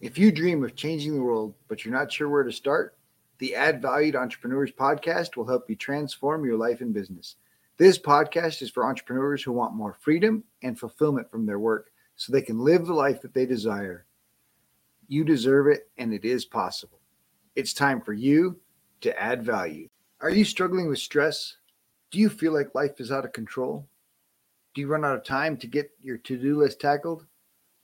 If you dream of changing the world, but you're not sure where to start, the Add Valued Entrepreneurs podcast will help you transform your life and business. This podcast is for entrepreneurs who want more freedom and fulfillment from their work so they can live the life that they desire. You deserve it, and it is possible. It's time for you to add value. Are you struggling with stress? Do you feel like life is out of control? Do you run out of time to get your to do list tackled?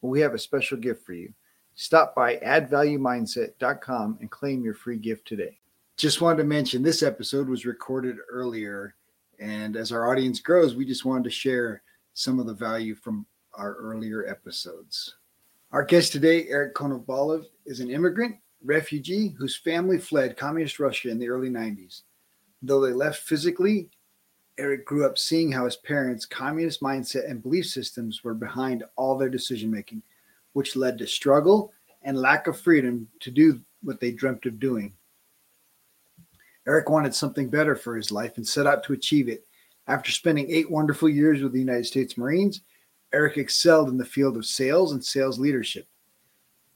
Well, we have a special gift for you. Stop by addvaluemindset.com and claim your free gift today. Just wanted to mention this episode was recorded earlier. And as our audience grows, we just wanted to share some of the value from our earlier episodes. Our guest today, Eric Konovalov, is an immigrant refugee whose family fled communist Russia in the early 90s. Though they left physically, Eric grew up seeing how his parents' communist mindset and belief systems were behind all their decision making which led to struggle and lack of freedom to do what they dreamt of doing. Eric wanted something better for his life and set out to achieve it. After spending eight wonderful years with the United States Marines, Eric excelled in the field of sales and sales leadership.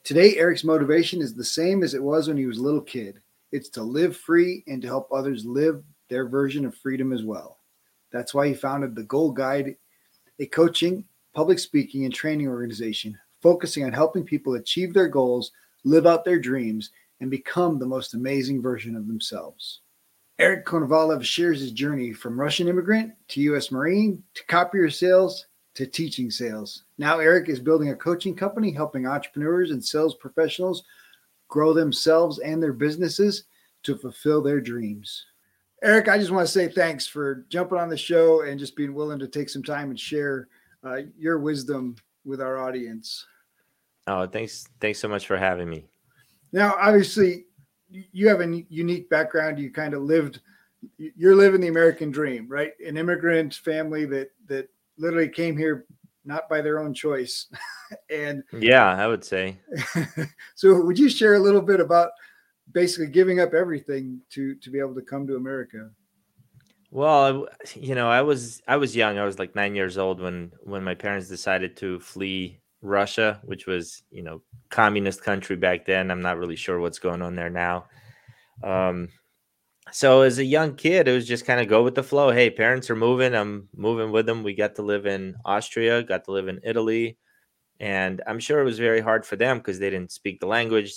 Today, Eric's motivation is the same as it was when he was a little kid it's to live free and to help others live their version of freedom as well. That's why he founded the Goal Guide, a coaching, public speaking, and training organization focusing on helping people achieve their goals, live out their dreams, and become the most amazing version of themselves. Eric Konovalov shares his journey from Russian immigrant to U.S. Marine to copier sales to teaching sales. Now, Eric is building a coaching company helping entrepreneurs and sales professionals grow themselves and their businesses to fulfill their dreams. Eric, I just want to say thanks for jumping on the show and just being willing to take some time and share uh, your wisdom with our audience. Oh, thanks. Thanks so much for having me. Now, obviously, you have a unique background. You kind of lived, you're living the American dream, right? An immigrant family that, that literally came here not by their own choice. and yeah, I would say. so, would you share a little bit about basically giving up everything to to be able to come to America? Well, you know, I was I was young. I was like nine years old when when my parents decided to flee Russia, which was you know communist country back then. I'm not really sure what's going on there now. Um, so as a young kid, it was just kind of go with the flow. Hey, parents are moving. I'm moving with them. We got to live in Austria, got to live in Italy, and I'm sure it was very hard for them because they didn't speak the language.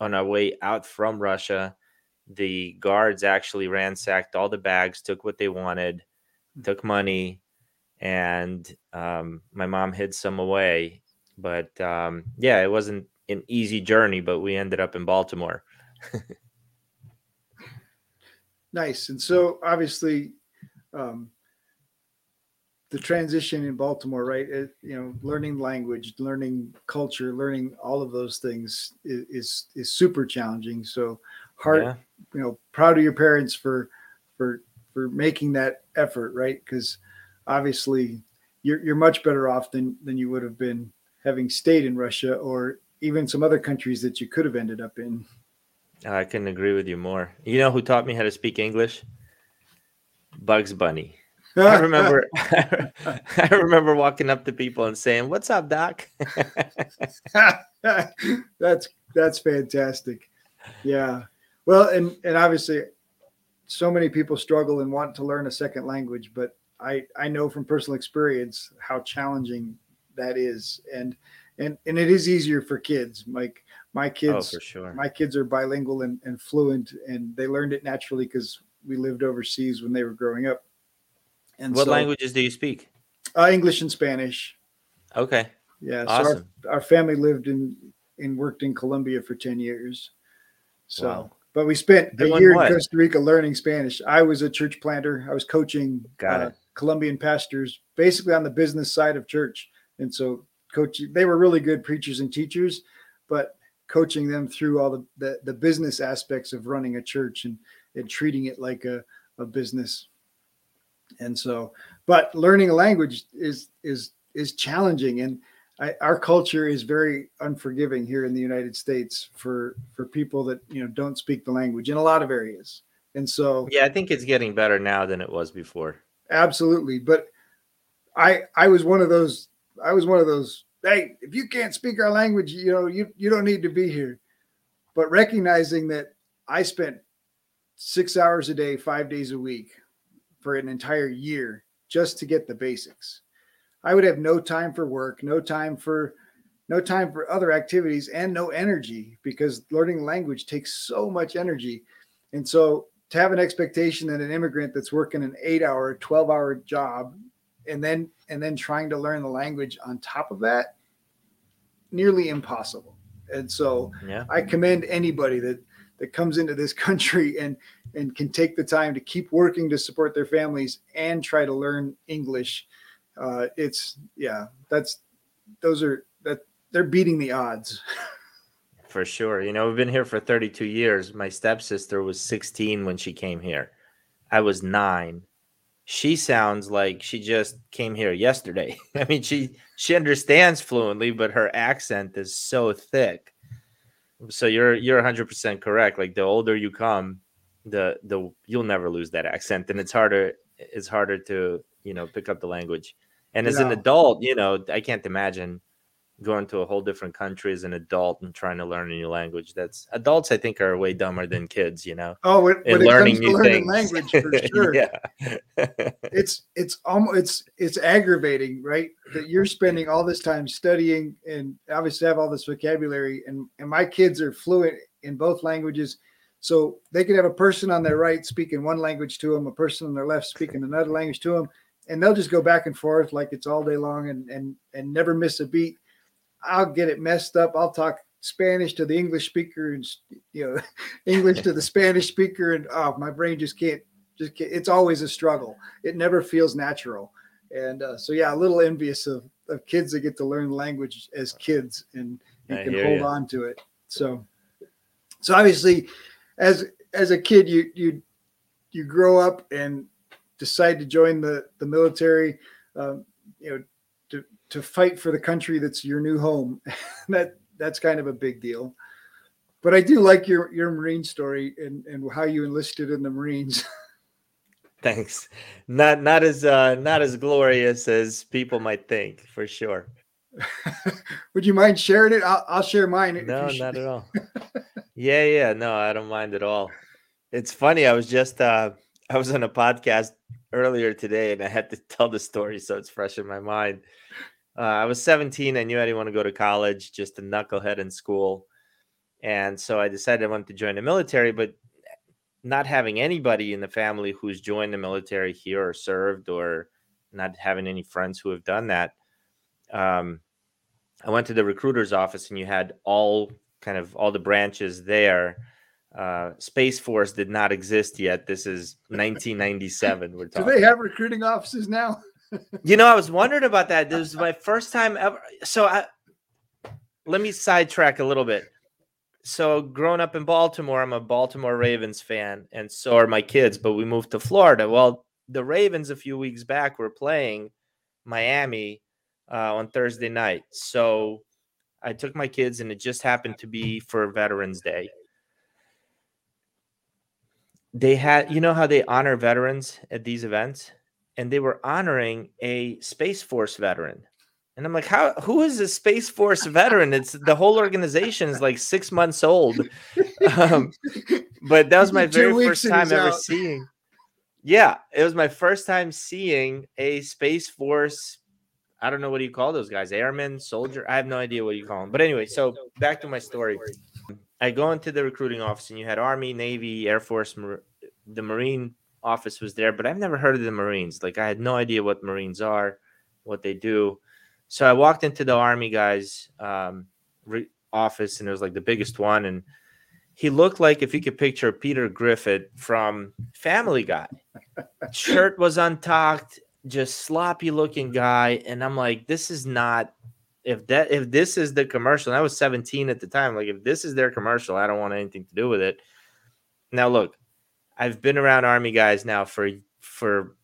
On our way out from Russia, the guards actually ransacked all the bags, took what they wanted, hmm. took money, and um, my mom hid some away. But um, yeah, it wasn't an easy journey, but we ended up in Baltimore. nice. And so obviously, um, the transition in Baltimore, right? It, you know, learning language, learning culture, learning all of those things is is, is super challenging. So, hard, yeah you know proud of your parents for for for making that effort right because obviously you're, you're much better off than than you would have been having stayed in russia or even some other countries that you could have ended up in i couldn't agree with you more you know who taught me how to speak english bugs bunny I remember I remember walking up to people and saying, "What's up, doc?" that's that's fantastic. Yeah. Well, and and obviously, so many people struggle and want to learn a second language, but I I know from personal experience how challenging that is, and and and it is easier for kids. Like my oh, kids, oh, for sure. my kids are bilingual and, and fluent, and they learned it naturally because we lived overseas when they were growing up. And what so, languages do you speak? Uh, English and Spanish. Okay. Yeah. Awesome. So our, our family lived in and worked in Colombia for ten years. So. Wow. But we spent Doing a year what? in Costa Rica learning Spanish. I was a church planter. I was coaching uh, Colombian pastors, basically on the business side of church. And so, coaching, they were really good preachers and teachers, but coaching them through all the, the, the business aspects of running a church and, and treating it like a, a business. And so, but learning a language is is is challenging. And I, our culture is very unforgiving here in the United States for for people that you know don't speak the language in a lot of areas. And so yeah, I think it's getting better now than it was before. Absolutely, but I I was one of those I was one of those hey, if you can't speak our language, you know, you, you don't need to be here. But recognizing that I spent six hours a day, five days a week for an entire year just to get the basics. I would have no time for work, no time for no time for other activities and no energy because learning language takes so much energy. And so to have an expectation that an immigrant that's working an 8-hour, 12-hour job and then and then trying to learn the language on top of that nearly impossible. And so yeah. I commend anybody that that comes into this country and and can take the time to keep working to support their families and try to learn English. Uh, it's yeah, that's those are that they're beating the odds. For sure. You know, we've been here for 32 years. My stepsister was 16 when she came here. I was nine. She sounds like she just came here yesterday. I mean, she she understands fluently, but her accent is so thick so you're you're 100% correct like the older you come the the you'll never lose that accent and it's harder it's harder to you know pick up the language and as yeah. an adult you know i can't imagine going to a whole different country as an adult and trying to learn a new language. That's adults, I think, are way dumber than kids. You know. Oh, when, when learning new learning things. language, for sure. yeah. it's it's almost it's it's aggravating, right? That you're spending all this time studying and obviously have all this vocabulary, and and my kids are fluent in both languages. So they could have a person on their right speaking one language to them, a person on their left speaking another language to them, and they'll just go back and forth like it's all day long and and and never miss a beat I'll get it messed up. I'll talk Spanish to the English speaker and you know English to the Spanish speaker, and oh, my brain just can't. Just can't, it's always a struggle. It never feels natural, and uh, so yeah, a little envious of, of kids that get to learn language as kids and, and can hold you. on to it. So, so obviously, as as a kid, you you you grow up and decide to join the the military. Um, you know, to to fight for the country that's your new home. that that's kind of a big deal. But I do like your your Marine story and and how you enlisted in the Marines. Thanks. Not not as uh not as glorious as people might think, for sure. Would you mind sharing it? I'll, I'll share mine. No, not at all. yeah, yeah, no, I don't mind at all. It's funny. I was just uh I was on a podcast earlier today and I had to tell the story so it's fresh in my mind. Uh, I was 17. I knew I didn't want to go to college, just a knucklehead in school. And so I decided I wanted to join the military, but not having anybody in the family who's joined the military here or served, or not having any friends who have done that. Um, I went to the recruiter's office and you had all kind of all the branches there. Uh, Space Force did not exist yet. This is 1997. We're talking. Do they have recruiting offices now? you know, I was wondering about that. This was my first time ever. So I let me sidetrack a little bit. So growing up in Baltimore, I'm a Baltimore Ravens fan, and so are my kids. But we moved to Florida. Well, the Ravens a few weeks back were playing Miami uh, on Thursday night. So I took my kids, and it just happened to be for Veterans Day. They had, you know, how they honor veterans at these events and they were honoring a Space Force veteran. And I'm like, how? Who is a Space Force veteran? It's the whole organization is like six months old. Um, but that was my very first time ever out. seeing. Yeah, it was my first time seeing a Space Force. I don't know what do you call those guys, airmen, soldier. I have no idea what you call them. But anyway, so back to my story. I go into the recruiting office, and you had Army, Navy, Air Force, the Marine office was there, but I've never heard of the Marines. Like I had no idea what Marines are, what they do. So I walked into the Army guy's um, re- office, and it was like the biggest one, and he looked like if you could picture Peter Griffin from Family Guy. Shirt was untucked, just sloppy looking guy, and I'm like, this is not. If that if this is the commercial, and I was 17 at the time, like if this is their commercial, I don't want anything to do with it. Now look, I've been around army guys now for for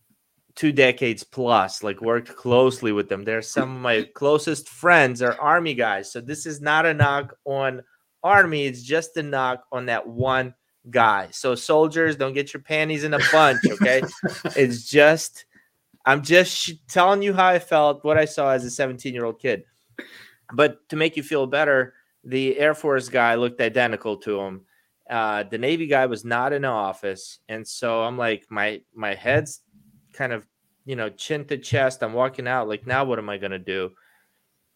two decades plus, like worked closely with them. They're some of my closest friends are army guys. So this is not a knock on army, it's just a knock on that one guy. So soldiers, don't get your panties in a bunch, okay? it's just I'm just telling you how I felt, what I saw as a 17 year old kid. But to make you feel better, the Air Force guy looked identical to him. Uh, the Navy guy was not in the office, and so I'm like, my my head's kind of you know chin to chest. I'm walking out like, now what am I gonna do?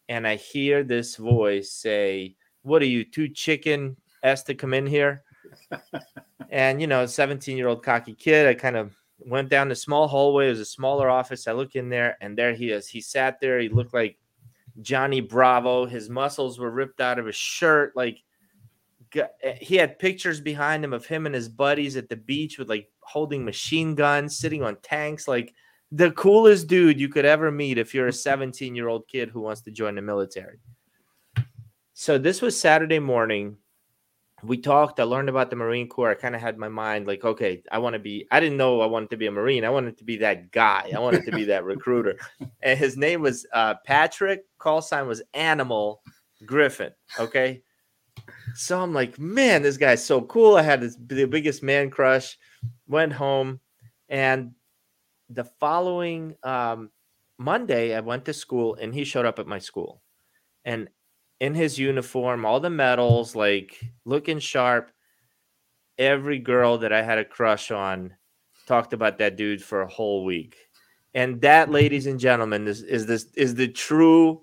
And I hear this voice say, "What are you, too chicken asked to come in here?" and you know, 17 year old cocky kid. I kind of went down the small hallway. It was a smaller office. I look in there, and there he is. He sat there. He looked like Johnny Bravo. His muscles were ripped out of his shirt. Like eh, he had pictures behind him of him and his buddies at the beach with like holding machine guns, sitting on tanks. Like the coolest dude you could ever meet if you're a 17 year old kid who wants to join the military. So this was Saturday morning we talked. I learned about the Marine Corps. I kind of had my mind like, okay, I want to be. I didn't know I wanted to be a Marine. I wanted to be that guy. I wanted to be that recruiter. And his name was uh, Patrick. Call sign was Animal Griffin. Okay. So I'm like, man, this guy's so cool. I had this, the biggest man crush. Went home, and the following um, Monday, I went to school, and he showed up at my school, and in his uniform, all the medals, like looking sharp. Every girl that I had a crush on talked about that dude for a whole week. And that, ladies and gentlemen, is, is this is the true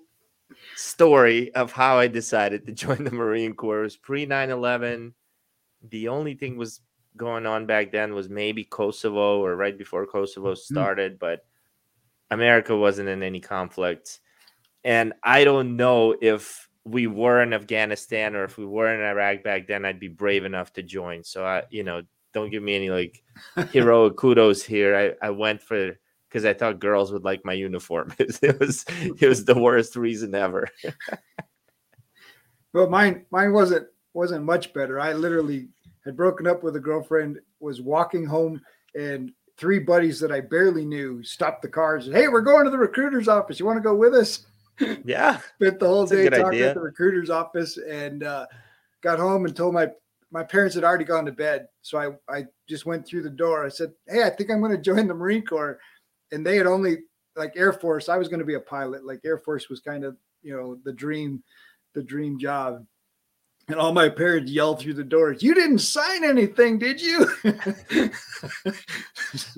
story of how I decided to join the Marine Corps. It was pre 9-11. The only thing was going on back then was maybe Kosovo or right before Kosovo hmm. started, but America wasn't in any conflict. And I don't know if we were in Afghanistan or if we were in Iraq back then, I'd be brave enough to join. So I, you know, don't give me any like heroic kudos here. I, I went for because I thought girls would like my uniform. it was it was the worst reason ever. well, mine mine wasn't wasn't much better. I literally had broken up with a girlfriend, was walking home, and three buddies that I barely knew stopped the car and said, "Hey, we're going to the recruiter's office. You want to go with us?" Yeah. Spent the whole day talking idea. at the recruiter's office and uh, got home and told my my parents had already gone to bed. So I, I just went through the door. I said, Hey, I think I'm going to join the Marine Corps. And they had only like Air Force. I was going to be a pilot. Like Air Force was kind of, you know, the dream, the dream job. And all my parents yelled through the doors, You didn't sign anything, did you?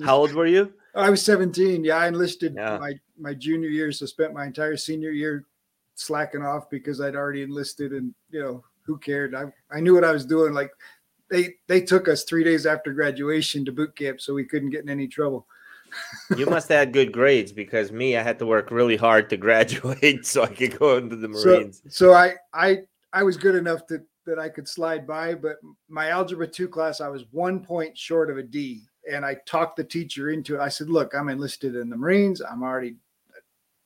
How old were you? I was 17. Yeah, I enlisted yeah. my my junior year, so spent my entire senior year slacking off because I'd already enlisted, and you know who cared? I I knew what I was doing. Like they they took us three days after graduation to boot camp, so we couldn't get in any trouble. you must have had good grades because me, I had to work really hard to graduate so I could go into the Marines. So, so I I I was good enough to that I could slide by, but my algebra two class, I was one point short of a D and I talked the teacher into it. I said, "Look, I'm enlisted in the Marines. I'm already,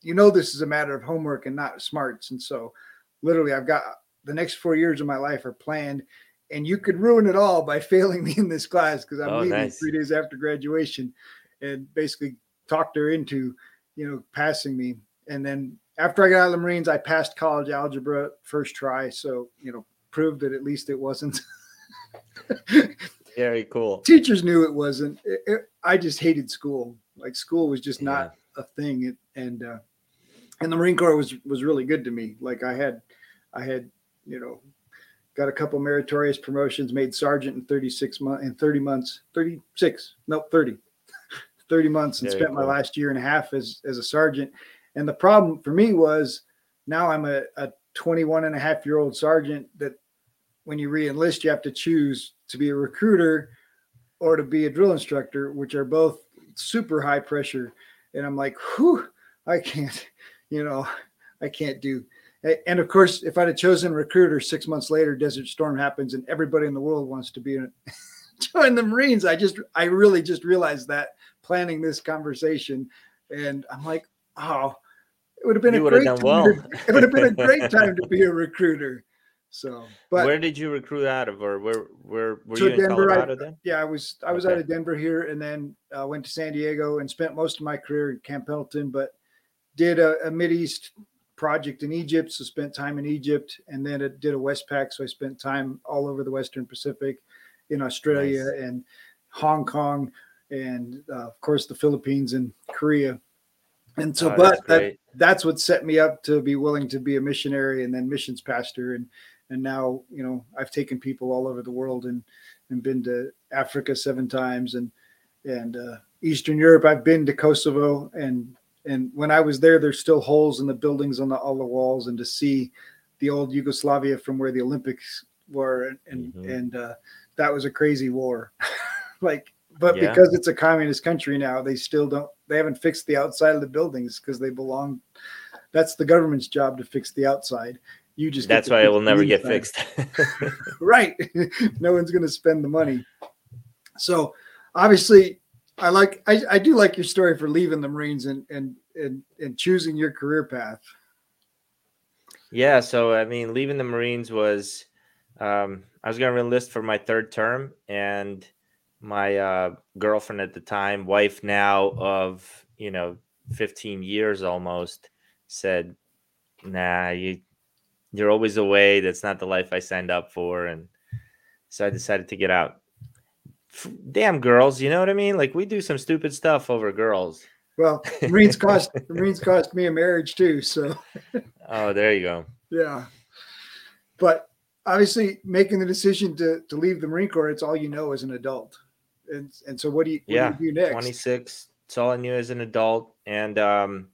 you know, this is a matter of homework and not smarts." And so, literally, I've got the next four years of my life are planned, and you could ruin it all by failing me in this class because I'm oh, leaving nice. three days after graduation, and basically talked her into, you know, passing me. And then after I got out of the Marines, I passed college algebra first try, so you know, proved that at least it wasn't. Very cool. Teachers knew it wasn't. It, it, I just hated school. Like school was just not yeah. a thing. It, and uh, and the Marine Corps was was really good to me. Like I had, I had, you know, got a couple meritorious promotions, made sergeant in 36 months, in 30 months, 36, no, 30, 30 months, and Very spent cool. my last year and a half as as a sergeant. And the problem for me was now I'm a, a 21 and a half year old sergeant that when you re-enlist, you have to choose to be a recruiter or to be a drill instructor, which are both super high pressure. And I'm like, whew, I can't, you know, I can't do. And of course, if I'd have chosen recruiter six months later, Desert Storm happens and everybody in the world wants to be in it. join the Marines. I just, I really just realized that planning this conversation. And I'm like, oh, it would have been you a great time. Well. To, it would have been a great time to be a recruiter. So, but where did you recruit out of, or where where were you in Denver, Colorado I, then? Yeah, I was I was okay. out of Denver here, and then uh, went to San Diego and spent most of my career in Camp Pendleton, but did a, a Mid East project in Egypt, so spent time in Egypt, and then it did a Westpac, so I spent time all over the Western Pacific, in Australia nice. and Hong Kong, and uh, of course the Philippines and Korea. And so, oh, but that, that's what set me up to be willing to be a missionary and then missions pastor. And, and now, you know, I've taken people all over the world and, and been to Africa seven times and, and, uh, Eastern Europe. I've been to Kosovo and, and when I was there, there's still holes in the buildings on the, all the walls and to see the old Yugoslavia from where the Olympics were. And, mm-hmm. and, uh, that was a crazy war. like but yeah. because it's a communist country now, they still don't. They haven't fixed the outside of the buildings because they belong. That's the government's job to fix the outside. You just that's why it will never get fixed. right. no one's going to spend the money. So obviously, I like I, I do like your story for leaving the Marines and and and and choosing your career path. Yeah. So I mean, leaving the Marines was um, I was going to enlist for my third term and my uh, girlfriend at the time, wife now of you know 15 years almost, said, "Nah, you you're always away. That's not the life I signed up for." And so I decided to get out. Damn girls, you know what I mean? Like we do some stupid stuff over girls. Well, Marines cost Marines cost me a marriage too. So. oh, there you go. Yeah, but obviously making the decision to to leave the Marine Corps, it's all you know as an adult and and so what do you what yeah do you do next? 26. It's all I knew as an adult, and um,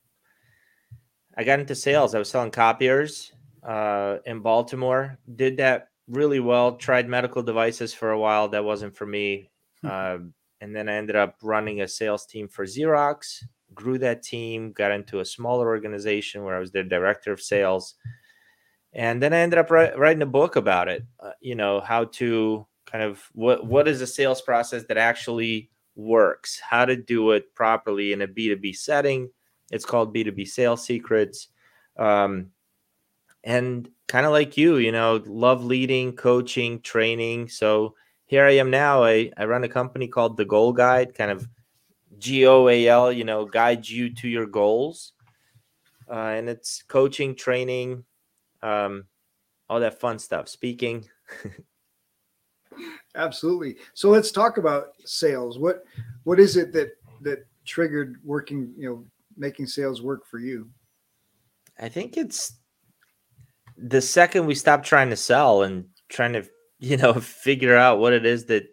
I got into sales. I was selling copiers uh, in Baltimore. Did that really well. Tried medical devices for a while. That wasn't for me. uh, and then I ended up running a sales team for Xerox. Grew that team. Got into a smaller organization where I was their director of sales. And then I ended up writing a book about it. Uh, you know how to kind of what what is a sales process that actually works, how to do it properly in a B2B setting. It's called B2B Sales Secrets. Um, and kind of like you, you know, love leading, coaching, training. So here I am now. I, I run a company called The Goal Guide, kind of G O A L, you know, guides you to your goals. Uh, and it's coaching, training, um, all that fun stuff, speaking. Absolutely. So let's talk about sales. What what is it that that triggered working, you know, making sales work for you? I think it's the second we stop trying to sell and trying to, you know, figure out what it is that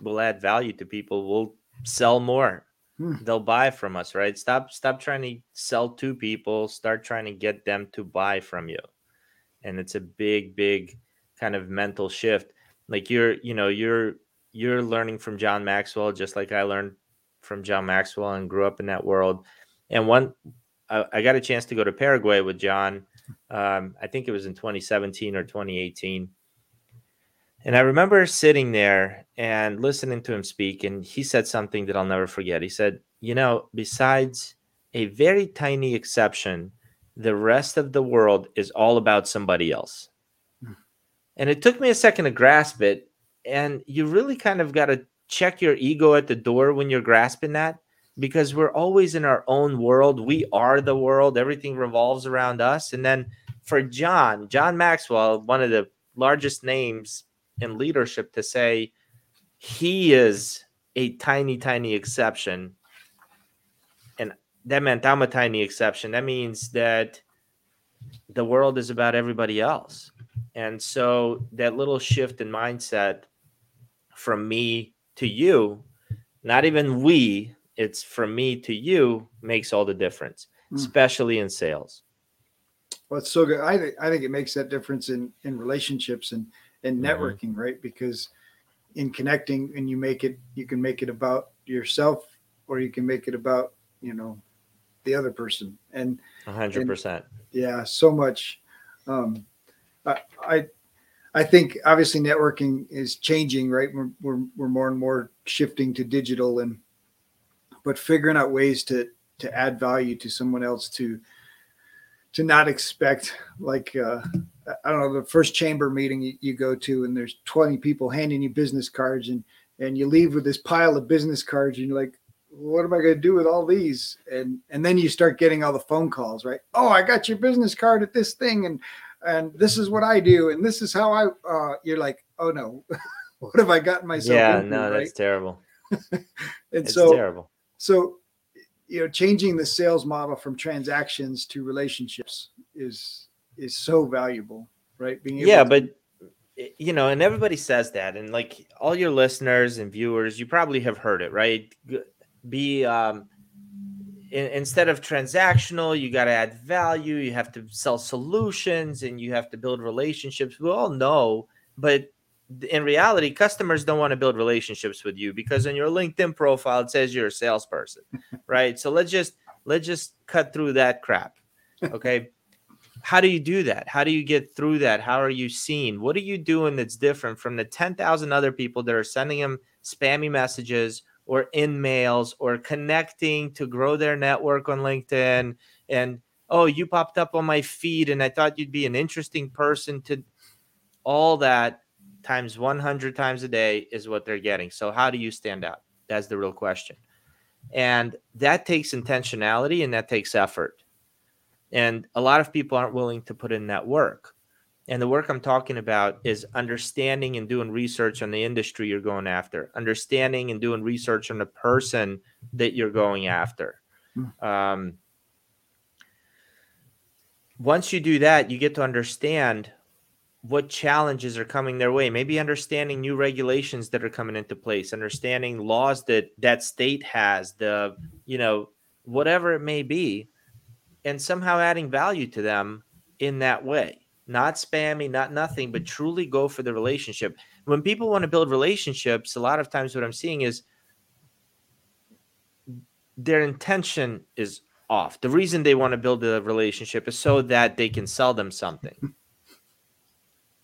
will add value to people, we'll sell more. Hmm. They'll buy from us, right? Stop stop trying to sell to people, start trying to get them to buy from you. And it's a big big kind of mental shift like you're you know you're you're learning from john maxwell just like i learned from john maxwell and grew up in that world and one i, I got a chance to go to paraguay with john um, i think it was in 2017 or 2018 and i remember sitting there and listening to him speak and he said something that i'll never forget. He said you know besides a very tiny exception the rest of the world is all about somebody else. And it took me a second to grasp it. And you really kind of got to check your ego at the door when you're grasping that because we're always in our own world. We are the world, everything revolves around us. And then for John, John Maxwell, one of the largest names in leadership, to say he is a tiny, tiny exception. And that meant I'm a tiny exception. That means that the world is about everybody else. And so that little shift in mindset from me to you, not even we, it's from me to you makes all the difference, mm. especially in sales. Well, it's so good. I think I think it makes that difference in in relationships and and mm-hmm. networking, mm-hmm. right? Because in connecting and you make it you can make it about yourself or you can make it about, you know, the other person. And 100%. yeah, so much um I I think obviously networking is changing, right? We're, we're, we're more and more shifting to digital and but figuring out ways to to add value to someone else to to not expect like uh, I don't know the first chamber meeting you, you, go to and there's 20 people handing you business cards and and you leave with this pile of business cards and you're like what am I going to do with all these and and then you start getting all the phone calls right oh I got your business card at this thing and and this is what I do, and this is how I. Uh, you're like, oh no, what have I gotten myself? Yeah, into, no, right? that's terrible. and it's so terrible. So you know, changing the sales model from transactions to relationships is is so valuable, right? Being yeah, to- but you know, and everybody says that, and like all your listeners and viewers, you probably have heard it, right? Be um, in, instead of transactional, you got to add value. You have to sell solutions, and you have to build relationships. We all know, but in reality, customers don't want to build relationships with you because on your LinkedIn profile it says you're a salesperson, right? So let's just let's just cut through that crap. Okay. How do you do that? How do you get through that? How are you seen? What are you doing that's different from the 10,000 other people that are sending them spammy messages or in mails or connecting to grow their network on LinkedIn and oh, you popped up on my feed and I thought you'd be an interesting person to all that times 100 times a day is what they're getting. So, how do you stand out? That's the real question. And that takes intentionality and that takes effort. And a lot of people aren't willing to put in that work. And the work I'm talking about is understanding and doing research on the industry you're going after, understanding and doing research on the person that you're going after. Hmm. Um, once you do that, you get to understand what challenges are coming their way. Maybe understanding new regulations that are coming into place understanding laws that that state has the you know whatever it may be and somehow adding value to them in that way. Not spammy not nothing but truly go for the relationship. When people want to build relationships a lot of times what i'm seeing is their intention is off. The reason they want to build a relationship is so that they can sell them something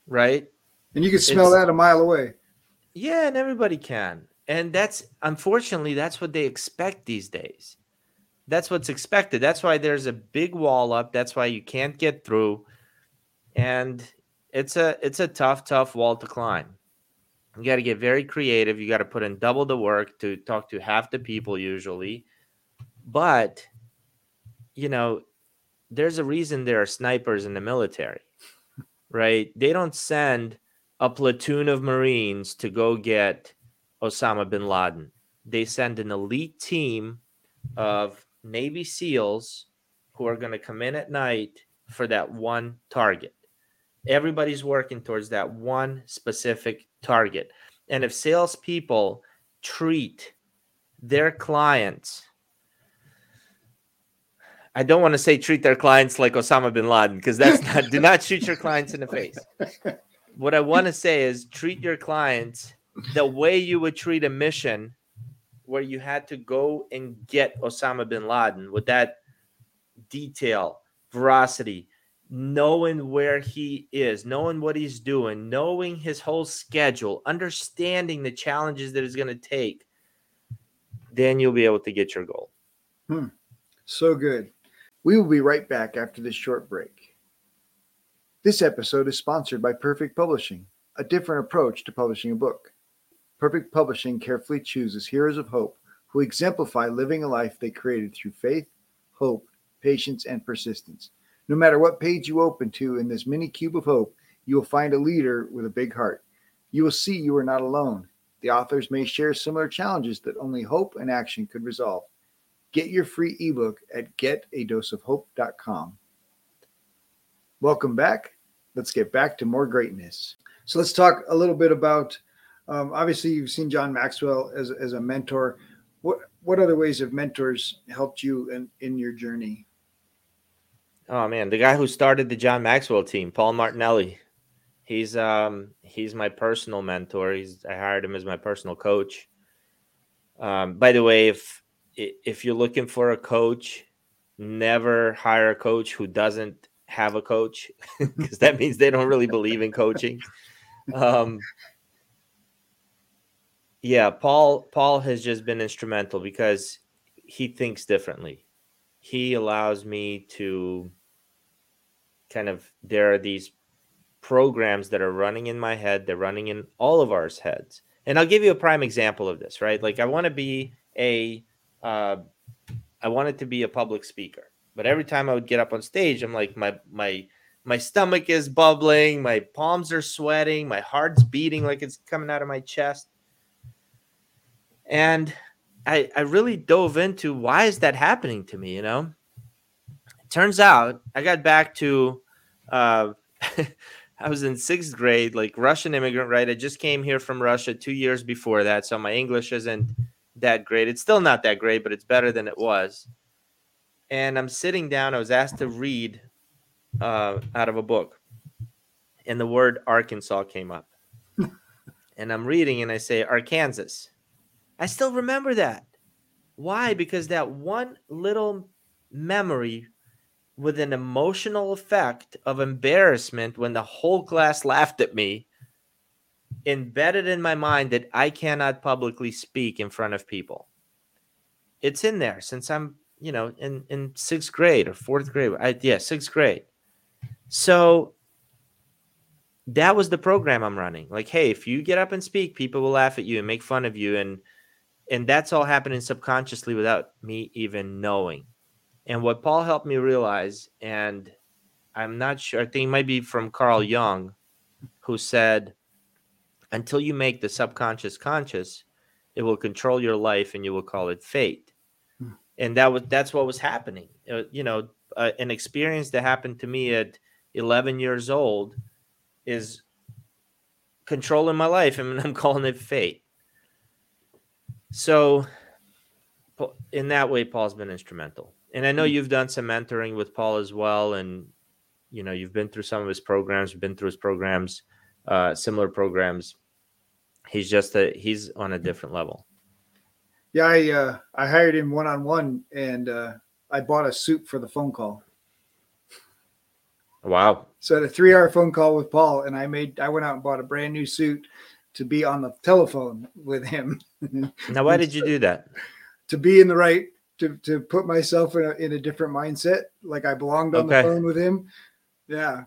right? And you can smell it's, that a mile away. Yeah, and everybody can. And that's unfortunately that's what they expect these days. That's what's expected. That's why there's a big wall up. That's why you can't get through. And it's a it's a tough, tough wall to climb. You got to get very creative. You got to put in double the work to talk to half the people usually. But you know, there's a reason there are snipers in the military right? They don't send a platoon of Marines to go get Osama bin Laden. They send an elite team of Navy SEALs who are going to come in at night for that one target. Everybody's working towards that one specific target. And if salespeople treat their clients I don't want to say treat their clients like Osama bin Laden because that's not do not shoot your clients in the face. What I want to say is treat your clients the way you would treat a mission where you had to go and get Osama bin Laden with that detail, veracity, knowing where he is, knowing what he's doing, knowing his whole schedule, understanding the challenges that it's going to take, then you'll be able to get your goal. Hmm. So good. We will be right back after this short break. This episode is sponsored by Perfect Publishing, a different approach to publishing a book. Perfect Publishing carefully chooses heroes of hope who exemplify living a life they created through faith, hope, patience, and persistence. No matter what page you open to in this mini cube of hope, you will find a leader with a big heart. You will see you are not alone. The authors may share similar challenges that only hope and action could resolve. Get your free ebook at getadoseofhope.com. Welcome back. Let's get back to more greatness. So let's talk a little bit about. Um, obviously, you've seen John Maxwell as, as a mentor. What what other ways have mentors helped you in, in your journey? Oh man, the guy who started the John Maxwell team, Paul Martinelli. He's um he's my personal mentor. He's I hired him as my personal coach. Um, by the way, if if you're looking for a coach, never hire a coach who doesn't have a coach because that means they don't really believe in coaching. Um, yeah, Paul Paul has just been instrumental because he thinks differently. He allows me to kind of there are these programs that are running in my head, they're running in all of our heads. And I'll give you a prime example of this, right? Like I want to be a uh, I wanted to be a public speaker, but every time I would get up on stage, I'm like my my my stomach is bubbling, my palms are sweating, my heart's beating like it's coming out of my chest. And I, I really dove into why is that happening to me, you know? Turns out I got back to uh I was in sixth grade, like Russian immigrant, right? I just came here from Russia two years before that, so my English isn't that great. It's still not that great, but it's better than it was. And I'm sitting down. I was asked to read uh, out of a book, and the word Arkansas came up. and I'm reading, and I say Arkansas. I still remember that. Why? Because that one little memory with an emotional effect of embarrassment when the whole class laughed at me embedded in my mind that I cannot publicly speak in front of people. It's in there since I'm, you know, in in sixth grade or fourth grade. I, yeah, sixth grade. So that was the program I'm running. Like, hey, if you get up and speak, people will laugh at you and make fun of you, and and that's all happening subconsciously without me even knowing. And what Paul helped me realize, and I'm not sure, I think it might be from Carl Jung, who said, until you make the subconscious conscious, it will control your life and you will call it fate. Hmm. And that was that's what was happening. Uh, you know, uh, an experience that happened to me at 11 years old is controlling my life and I'm calling it fate. So in that way Paul's been instrumental and I know you've done some mentoring with Paul as well, and you know you've been through some of his programs, been through his programs, uh, similar programs. He's just a he's on a different level. Yeah, I uh, I hired him one on one, and uh, I bought a suit for the phone call. Wow! So I had a three hour phone call with Paul, and I made I went out and bought a brand new suit to be on the telephone with him. now, why did you do that? To be in the right to to put myself in a in a different mindset, like I belonged on okay. the phone with him. Yeah.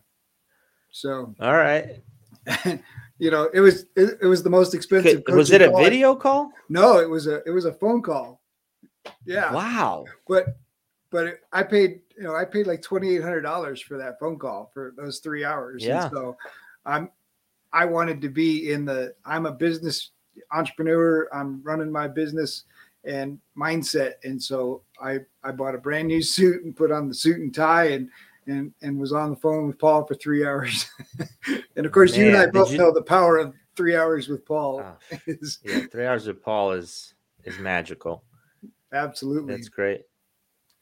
So. All right. you know, it was it, it was the most expensive. Was it a video call? No, it was a it was a phone call. Yeah. Wow. But but it, I paid you know I paid like twenty eight hundred dollars for that phone call for those three hours. Yeah. And so I'm I wanted to be in the I'm a business entrepreneur. I'm running my business and mindset. And so I I bought a brand new suit and put on the suit and tie and and and was on the phone with Paul for three hours. and of course, Man, you and I both you... know the power of three hours with Paul. Oh, is... yeah, three hours with Paul is is magical. Absolutely, that's great.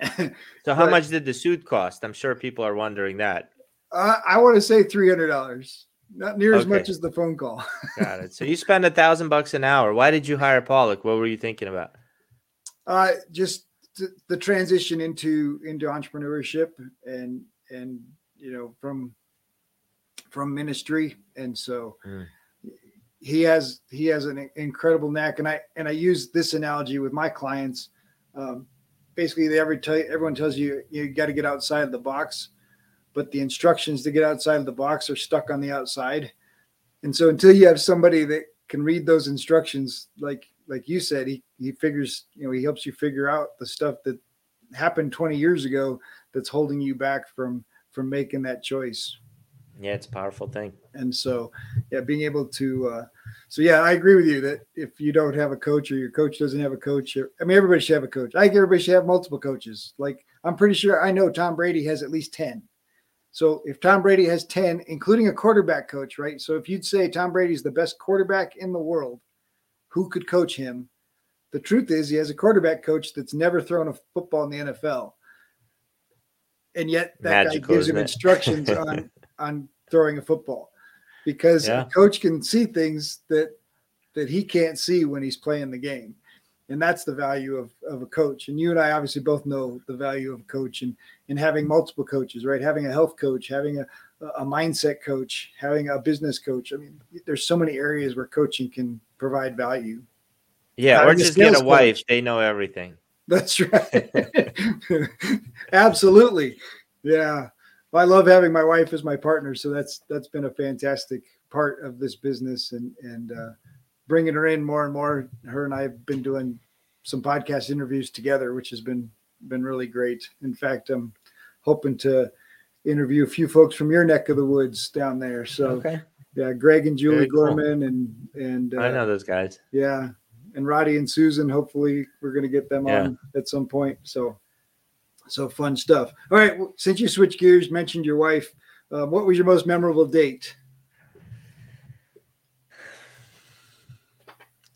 so, how but, much did the suit cost? I'm sure people are wondering that. Uh, I want to say three hundred dollars. Not near okay. as much as the phone call. Got it. So you spend a thousand bucks an hour. Why did you hire Paul? Like, what were you thinking about? Uh, just the transition into into entrepreneurship and and you know from from ministry, and so mm. he has he has an incredible knack. And I and I use this analogy with my clients. Um, basically, they every tell everyone tells you you got to get outside of the box, but the instructions to get outside of the box are stuck on the outside. And so until you have somebody that can read those instructions, like like you said, he he figures, you know, he helps you figure out the stuff that happened 20 years ago that's holding you back from from making that choice. Yeah, it's a powerful thing. And so, yeah, being able to, uh, so yeah, I agree with you that if you don't have a coach or your coach doesn't have a coach, I mean, everybody should have a coach. I think everybody should have multiple coaches. Like, I'm pretty sure I know Tom Brady has at least 10. So if Tom Brady has 10, including a quarterback coach, right? So if you'd say Tom Brady's the best quarterback in the world, who could coach him. The truth is, he has a quarterback coach that's never thrown a football in the NFL, and yet that Magical, guy gives him instructions on on throwing a football. Because yeah. coach can see things that that he can't see when he's playing the game. And that's the value of, of a coach. And you and i obviously both know the value of a coach and and having multiple coaches right? Having a health coach having a, a mindset coach having a business coach. I mean there's so many areas where coaching can provide value. Yeah or just get a coach. wife. They know everything that's right absolutely yeah well, i love having my wife as my partner so that's that's been a fantastic part of this business and and uh, bringing her in more and more. Her and I have been doing some podcast interviews together, which has been been really great. In fact, I'm hoping to interview a few folks from your neck of the woods down there. So okay. yeah, Greg and Julie cool. Gorman and and uh, I know those guys. Yeah, and Roddy and Susan. Hopefully, we're going to get them Yeah. on at some point. So, so fun stuff. All right, well, since you switched gears, mentioned your wife. Uh, what was your most memorable date?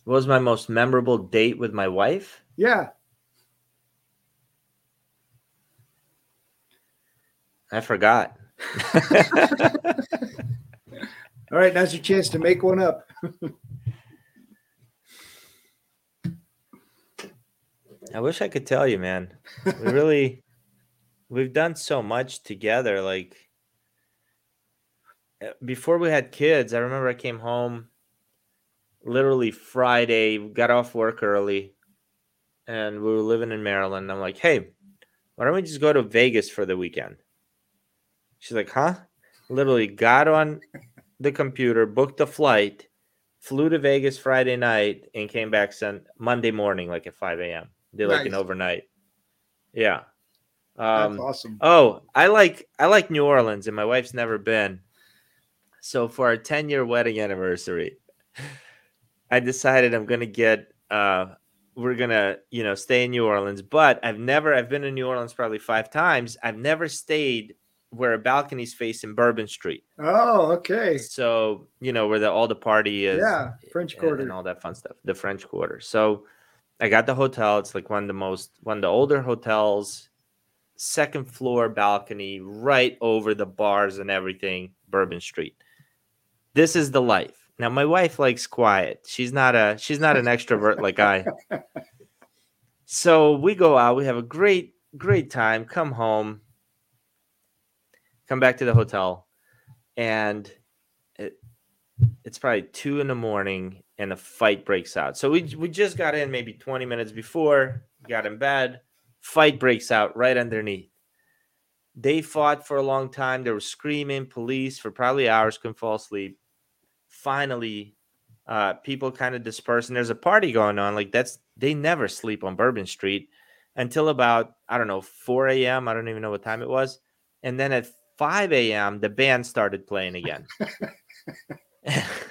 What was my most memorable date with my wife? Yeah, I forgot. all right. Now's your chance to make one up. I wish I could tell you, man. We really, we've done so much together. Like uh, before we had kids, I remember I came home literally Friday, got off work early, and we were living in Maryland. I'm like, hey, why don't we just go to Vegas for the weekend? She's like, huh? Literally got on the computer, booked a flight, flew to Vegas Friday night, and came back Sun Monday morning, like at 5 a.m. Did like an overnight. Yeah. That's Um, awesome. Oh, I like I like New Orleans, and my wife's never been. So for our 10 year wedding anniversary, I decided I'm gonna get uh we're gonna you know stay in New Orleans, but I've never I've been in New Orleans probably five times. I've never stayed where a balcony's facing Bourbon Street. Oh, okay. So you know where the all the party is Yeah, French and- Quarter. and all that fun stuff. The French Quarter. So I got the hotel. It's like one of the most one of the older hotels, second floor balcony, right over the bars and everything, Bourbon Street. This is the life. Now my wife likes quiet. She's not a she's not an extrovert like I. So we go out, we have a great, great time, come home, come back to the hotel, and it, it's probably two in the morning and a fight breaks out. So we we just got in maybe 20 minutes before, got in bed, fight breaks out right underneath. They fought for a long time. They were screaming, police for probably hours, couldn't fall asleep. Finally, uh, people kind of disperse and there's a party going on. Like that's they never sleep on Bourbon Street until about, I don't know, 4 a.m. I don't even know what time it was. And then at 5 a.m., the band started playing again.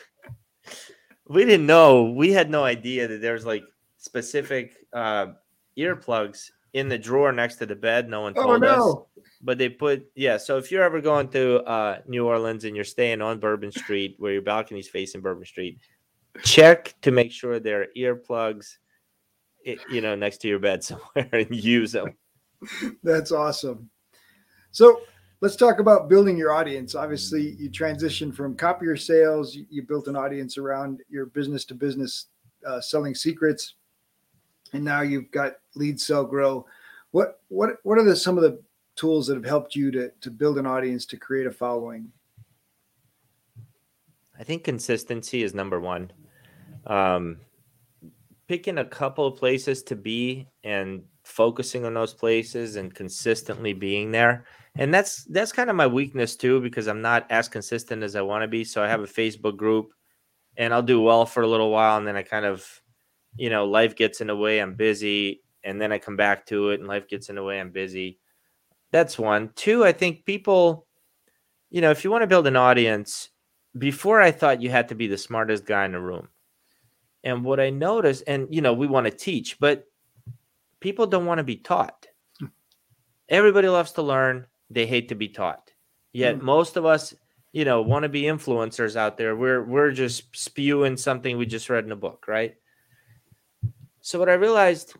we didn't know. We had no idea that there's like specific uh, earplugs in the drawer next to the bed. No one told us. no. But they put yeah. So if you're ever going to uh, New Orleans and you're staying on Bourbon Street, where your balcony's facing Bourbon Street, check to make sure there are earplugs, you know, next to your bed somewhere, and use them. That's awesome. So let's talk about building your audience. Obviously, you transitioned from copier sales, you, you built an audience around your business to business uh, selling secrets, and now you've got lead sell grow. What what what are the some of the tools that have helped you to to build an audience to create a following? I think consistency is number one. Um, picking a couple of places to be and focusing on those places and consistently being there. And that's that's kind of my weakness too because I'm not as consistent as I want to be. So I have a Facebook group and I'll do well for a little while and then I kind of you know, life gets in the way, I'm busy, and then I come back to it and life gets in the way, I'm busy. That's one. Two, I think people you know, if you want to build an audience, before I thought you had to be the smartest guy in the room. And what I noticed, and you know, we want to teach, but people don't want to be taught. Hmm. Everybody loves to learn, they hate to be taught. Yet Mm. most of us, you know, want to be influencers out there. We're we're just spewing something we just read in a book, right? So what I realized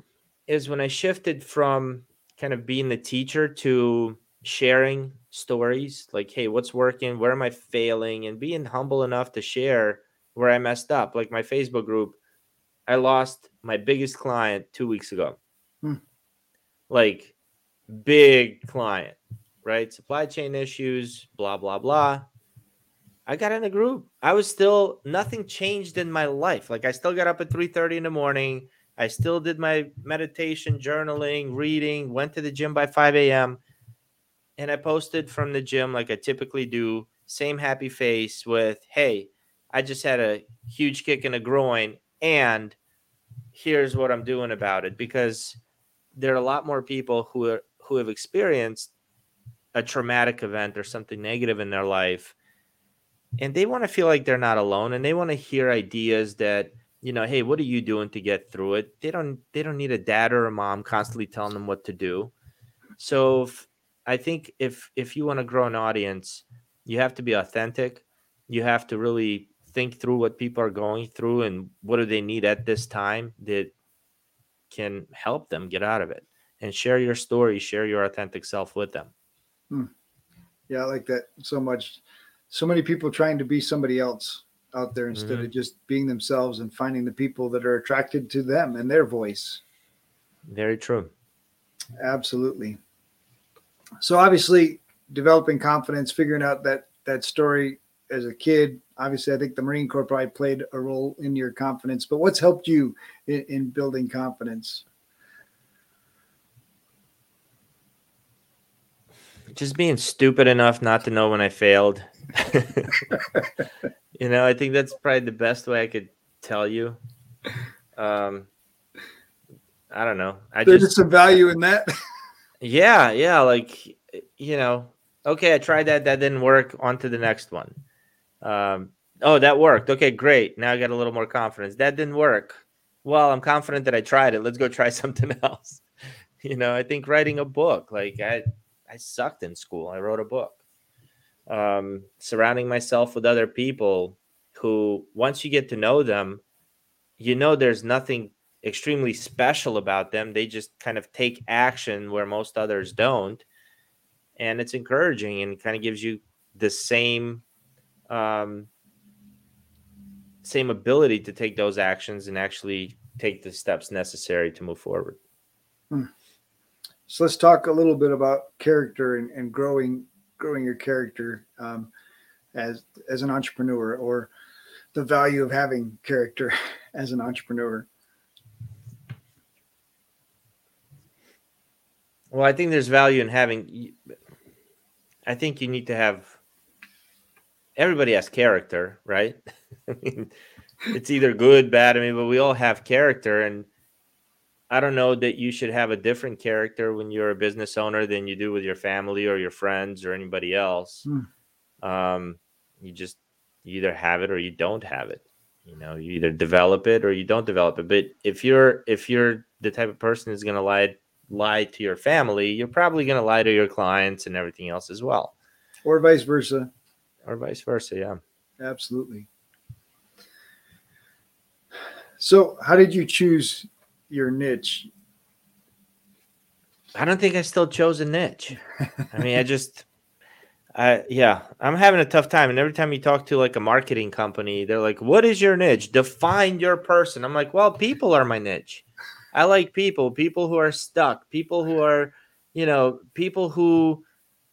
is when I shifted from kind of being the teacher to sharing stories like hey what's working where am i failing and being humble enough to share where i messed up like my facebook group i lost my biggest client two weeks ago Hmm. like big client right? Supply chain issues blah blah blah. I got in the group. I was still nothing changed in my life. Like i still got up at 3.30 in the morning. I still did my meditation journaling reading went to the gym by 5 a.m and I posted from the gym like I typically do, same happy face with, "Hey, I just had a huge kick in the groin, and here's what I'm doing about it." Because there are a lot more people who are who have experienced a traumatic event or something negative in their life, and they want to feel like they're not alone, and they want to hear ideas that you know, hey, what are you doing to get through it? They don't they don't need a dad or a mom constantly telling them what to do. So if, I think if if you want to grow an audience, you have to be authentic. You have to really think through what people are going through and what do they need at this time that can help them get out of it and share your story, share your authentic self with them. Hmm. Yeah, I like that so much. So many people trying to be somebody else out there instead mm-hmm. of just being themselves and finding the people that are attracted to them and their voice. Very true. Absolutely. So obviously developing confidence, figuring out that that story as a kid, obviously I think the Marine Corps probably played a role in your confidence, but what's helped you in, in building confidence? Just being stupid enough not to know when I failed. you know, I think that's probably the best way I could tell you. Um, I don't know. I There's just some value in that. yeah, yeah. Like you know, okay, I tried that. That didn't work. On to the next one. Um, oh, that worked. Okay, great. Now I got a little more confidence. That didn't work. Well, I'm confident that I tried it. Let's go try something else. You know, I think writing a book. Like I, I sucked in school. I wrote a book um, surrounding myself with other people who, once you get to know them, you know there's nothing extremely special about them. They just kind of take action where most others don't. And it's encouraging and kind of gives you the same um, same ability to take those actions and actually take the steps necessary to move forward. Hmm. So let's talk a little bit about character and, and growing growing your character um, as as an entrepreneur or the value of having character as an entrepreneur. Well i think there's value in having i think you need to have everybody has character right? I mean it's either good bad i mean but we all have character and I don't know that you should have a different character when you're a business owner than you do with your family or your friends or anybody else. Hmm. Um, you just you either have it or you don't have it. You know, you either develop it or you don't develop it. But if you're if you're the type of person who's going to lie lie to your family, you're probably going to lie to your clients and everything else as well, or vice versa, or vice versa. Yeah, absolutely. So, how did you choose your niche? I don't think I still chose a niche. I mean, I just, I yeah, I'm having a tough time. And every time you talk to like a marketing company, they're like, "What is your niche? Define your person." I'm like, "Well, people are my niche. I like people. People who are stuck. People who are, you know, people who."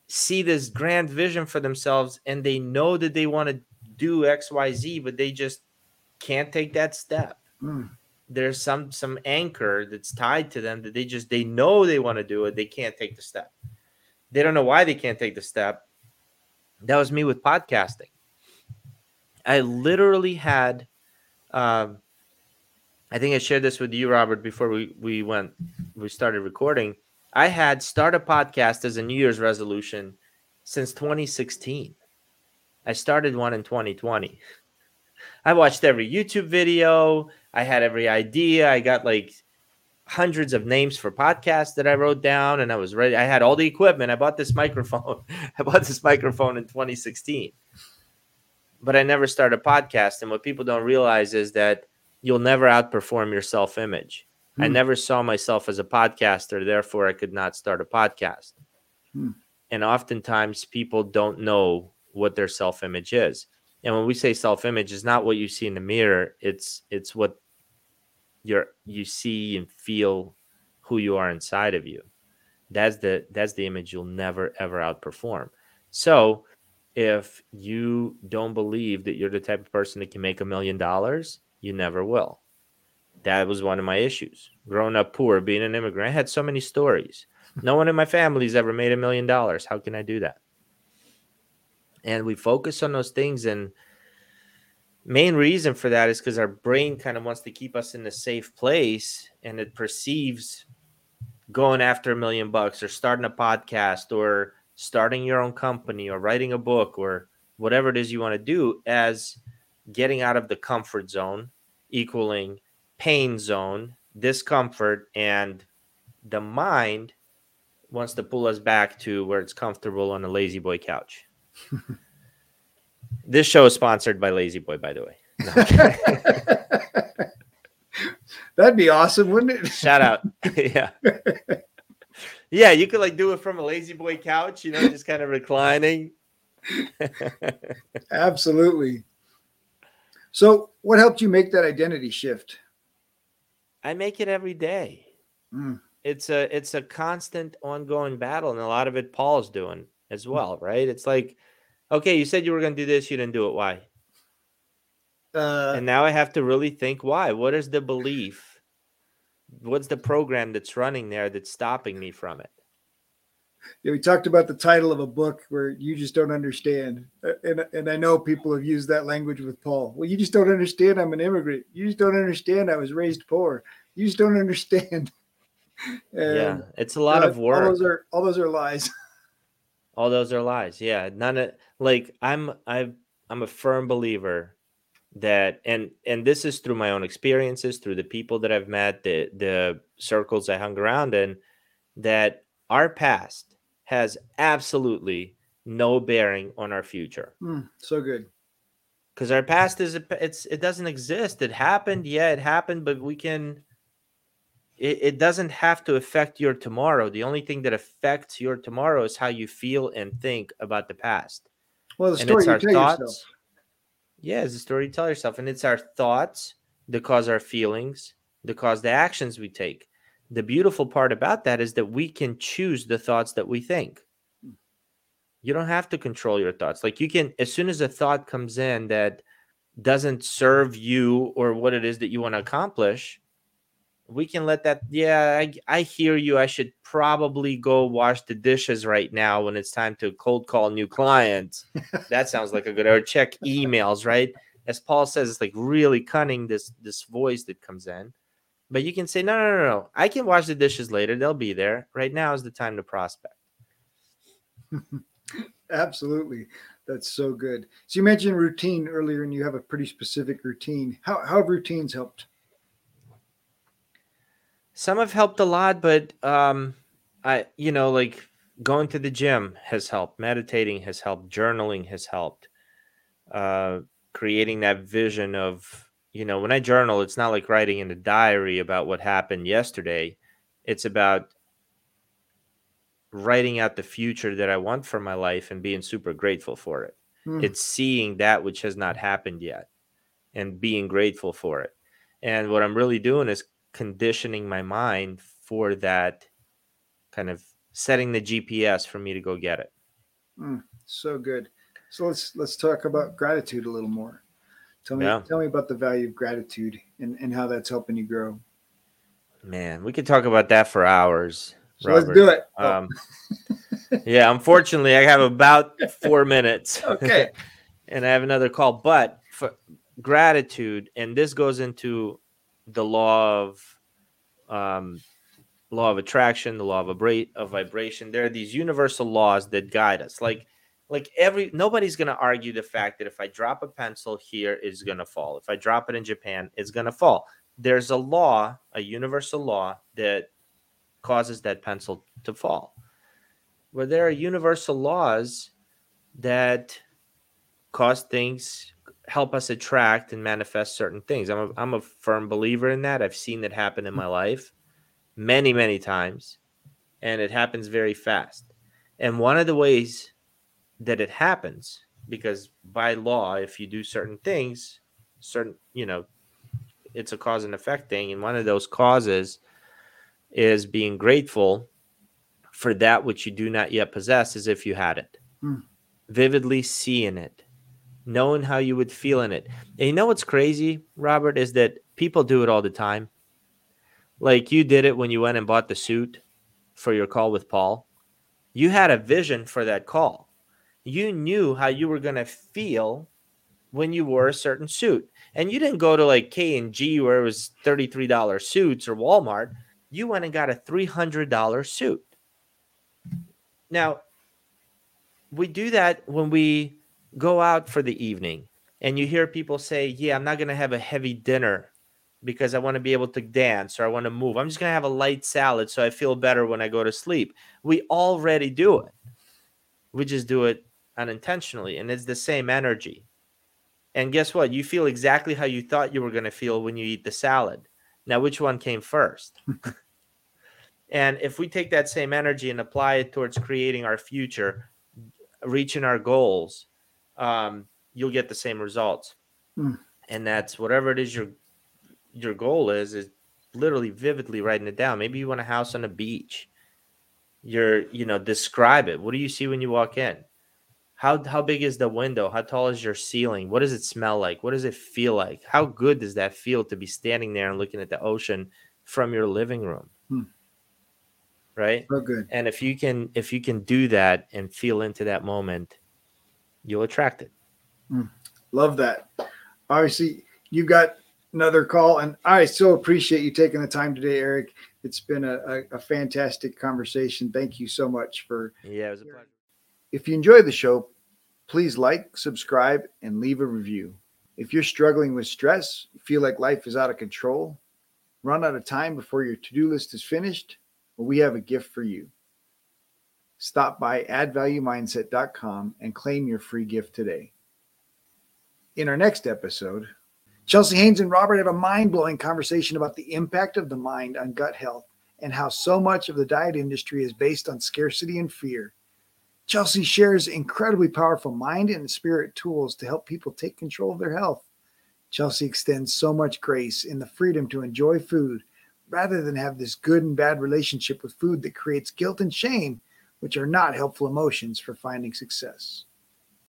see this grand vision for themselves and they know that they want to do xyz but they just can't take that step mm there's some some anchor that's tied to them that they just they know they want to do it they can't take the step. They don't know why they can't take the step. That was me with podcasting. I literally had um, i think i shared this with you robert before we we went we started recording. I had start a podcast as a new year's resolution since 2016 i started one in 2020 i watched every youtube video I had every idea. I got like hundreds of names for podcasts that I wrote down and I was ready. I had all the equipment. I bought this microphone. I bought this microphone in 2016. But I never started a podcast. And what people don't realize is that you'll never outperform your self image. Hmm. I never saw myself as a podcaster, therefore, I could not start a podcast. Hmm. And oftentimes, people don't know what their self image is. And when we say self image, it's not what you see in the mirror, it's it's what you're you see and feel who you are inside of you. That's the that's the image you'll never ever outperform. So if you don't believe that you're the type of person that can make a million dollars you never will. That was one of my issues. Growing up poor being an immigrant i had so many stories. No one in my family's ever made a million dollars. How can i do that and we focus on those things and main reason for that is because our brain kind of wants to keep us in a safe place and it perceives going after a million bucks or starting a podcast or starting your own company or writing a book or whatever it is you want to do as getting out of the comfort zone equaling pain zone, discomfort, and the mind wants to pull us back to where it's comfortable on a La-Z-Boy couch. this show is sponsored by La-Z-Boy, by the way. No, That'd be awesome, wouldn't it? Shout out. yeah. Yeah, you could like do it from a La-Z-Boy couch, you know, just kind of reclining. Absolutely. So, what helped you make that identity shift? I make it every day. Mm. It's a it's a constant ongoing battle, and a lot of it Paul's doing as well, right? It's like, okay, you said you were going to do this, you didn't do it. Why? Uh, and now I have to really think why. What is the belief? What's the program that's running there that's stopping me from it? yeah, we talked about the title of a book where you just don't understand, Uh, and and I know people have used that language with Paul. Well, you just don't understand. I'm an immigrant. You just don't understand. I was raised poor. You just don't understand. yeah, it's a lot uh, of work. All those are all those are lies. all those are lies yeah none of like i'm i i'm a firm believer that and and this is through my own experiences through the people that i've met the the circles i hung around in that our past has absolutely no bearing on our future Mm, so good. because our past is a, it's it doesn't exist it happened yeah it happened but we can it, it doesn't have to affect your tomorrow. The only thing that affects your tomorrow is how you feel and think about the past. Well, the and story it's you our tell thoughts. Yourself. yeah it's a story you tell yourself. And it's our thoughts that cause our feelings that cause the actions we take. The beautiful part about that is that we can choose the thoughts that we think. You don't have to control your thoughts. Like you can as soon as a thought comes in that doesn't serve you or what it is that you want to accomplish we can let that yeah I, I hear you i should probably go wash the dishes right now when it's time to cold call new clients that sounds like a good or check emails right as paul says it's like really cunning this this voice that comes in but you can say no no no no i can wash the dishes later they'll be there right now is the time to prospect Absolutely. That's so good. So you mentioned routine earlier, and you have a pretty specific routine. How, how have routines helped? Some have helped a lot but um i you know like going to the gym has helped. Meditating has helped. Journaling has helped. Uh creating that vision of you know when i journal it's not like writing in a diary about what happened yesterday. It's about writing out the future that i want for my life and being super grateful for it. Hmm. it's seeing that which has not happened yet and being grateful for it. And what i'm really doing is conditioning my mind for that kind of setting the gps for me to go get it so good. So let's let's talk about gratitude a little more. Tell me Yeah. tell me about the value of gratitude and, and how that's helping you grow. man we could talk about that for hours So let's do it. Oh, um, yeah unfortunately i have about four minutes okay. and I have another call. But for gratitude, and this goes into the law of um, law of attraction, the law of, abra- of vibration. There are these universal laws that guide us. Like like every nobody's gonna argue the fact that if I drop a pencil here, it's gonna fall. If I drop it in Japan, it's gonna fall. There's a law, a universal law that causes that pencil to fall. Where there are universal laws that cause things help us attract and manifest certain things. I'm a, I'm a firm believer in that. I've seen that happen in my life many, many times, and it happens very fast. And one of the ways that it happens, because by law, if you do certain things, certain, you know, it's a cause and effect thing. And one of those causes is being grateful for that which you do not yet possess as if you had it. Hmm. Vividly seeing it, knowing how you would feel in it. And you know what's crazy, Robert, is that people do it all the time. Like you did it when you went and bought the suit for your call with Paul. You had a vision for that call. You knew how you were going to feel when you wore a certain suit. And you didn't go to like K&G where it was $33 suits or Walmart. You went and got a $300 suit. Now, we do that when we go out for the evening and you hear people say, Yeah, I'm not going to have a heavy dinner because I want to be able to dance or I want to move. I'm just going to have a light salad so I feel better when I go to sleep. We already do it. We just do it unintentionally and it's the same energy. And guess what? You feel exactly how you thought you were going to feel when you eat the salad. Now, which one came first? and if we take that same energy and apply it towards creating our future, reaching our goals, um, you'll get the same results. Mm. And that's whatever it is your your goal is, is literally vividly writing it down. Maybe you want a house on a beach. You're, you know, describe it. What do you see when you walk in? How how big is the window? How tall is your ceiling? What does it smell like? What does it feel like? How good does that feel to be standing there and looking at the ocean from your living room? Hmm. Right? So good. And if you can if you can do that and feel into that moment, you'll attract it. Hmm. Love that. Obviously, you got another call, and I so appreciate you taking the time today, Eric. It's been a, a, a fantastic conversation. Thank you so much for yeah, it was a pleasure. If you enjoyed the show, please like, subscribe, and leave a review. If you're struggling with stress, feel like life is out of control, run out of time before your to do list is finished, well, we have a gift for you. Stop by addvaluemindset.com and claim your free gift today. In our next episode, Chelsea Haynes and Robert have a mind blowing conversation about the impact of the mind on gut health and how so much of the diet industry is based on scarcity and fear. Chelsea shares incredibly powerful mind and spirit tools to help people take control of their health. Chelsea extends so much grace in the freedom to enjoy food rather than have this good and bad relationship with food that creates guilt and shame, which are not helpful emotions for finding success.